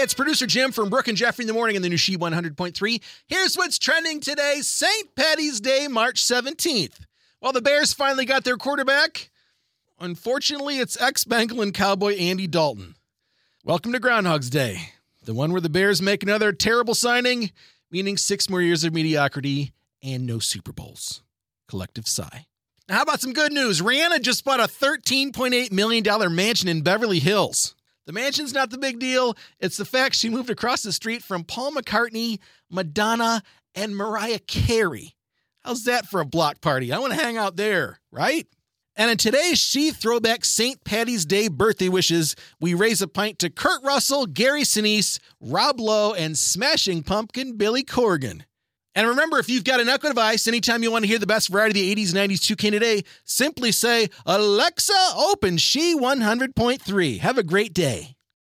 it's producer Jim from Brooke and Jeffrey in the morning in the new She 100.3. Here's what's trending today St. Patty's Day, March 17th. While the Bears finally got their quarterback, unfortunately, it's ex Bengal and Cowboy Andy Dalton. Welcome to Groundhog's Day, the one where the Bears make another terrible signing, meaning six more years of mediocrity and no Super Bowls. Collective sigh. Now, how about some good news? Rihanna just bought a $13.8 million mansion in Beverly Hills. The mansion's not the big deal. It's the fact she moved across the street from Paul McCartney, Madonna, and Mariah Carey. How's that for a block party? I want to hang out there, right? And in today's She Throwback St. Patty's Day birthday wishes, we raise a pint to Kurt Russell, Gary Sinise, Rob Lowe, and Smashing Pumpkin Billy Corgan. And remember, if you've got an Echo device, anytime you want to hear the best variety of the 80s, 90s, 2K today, simply say, Alexa, open She 100.3. Have a great day.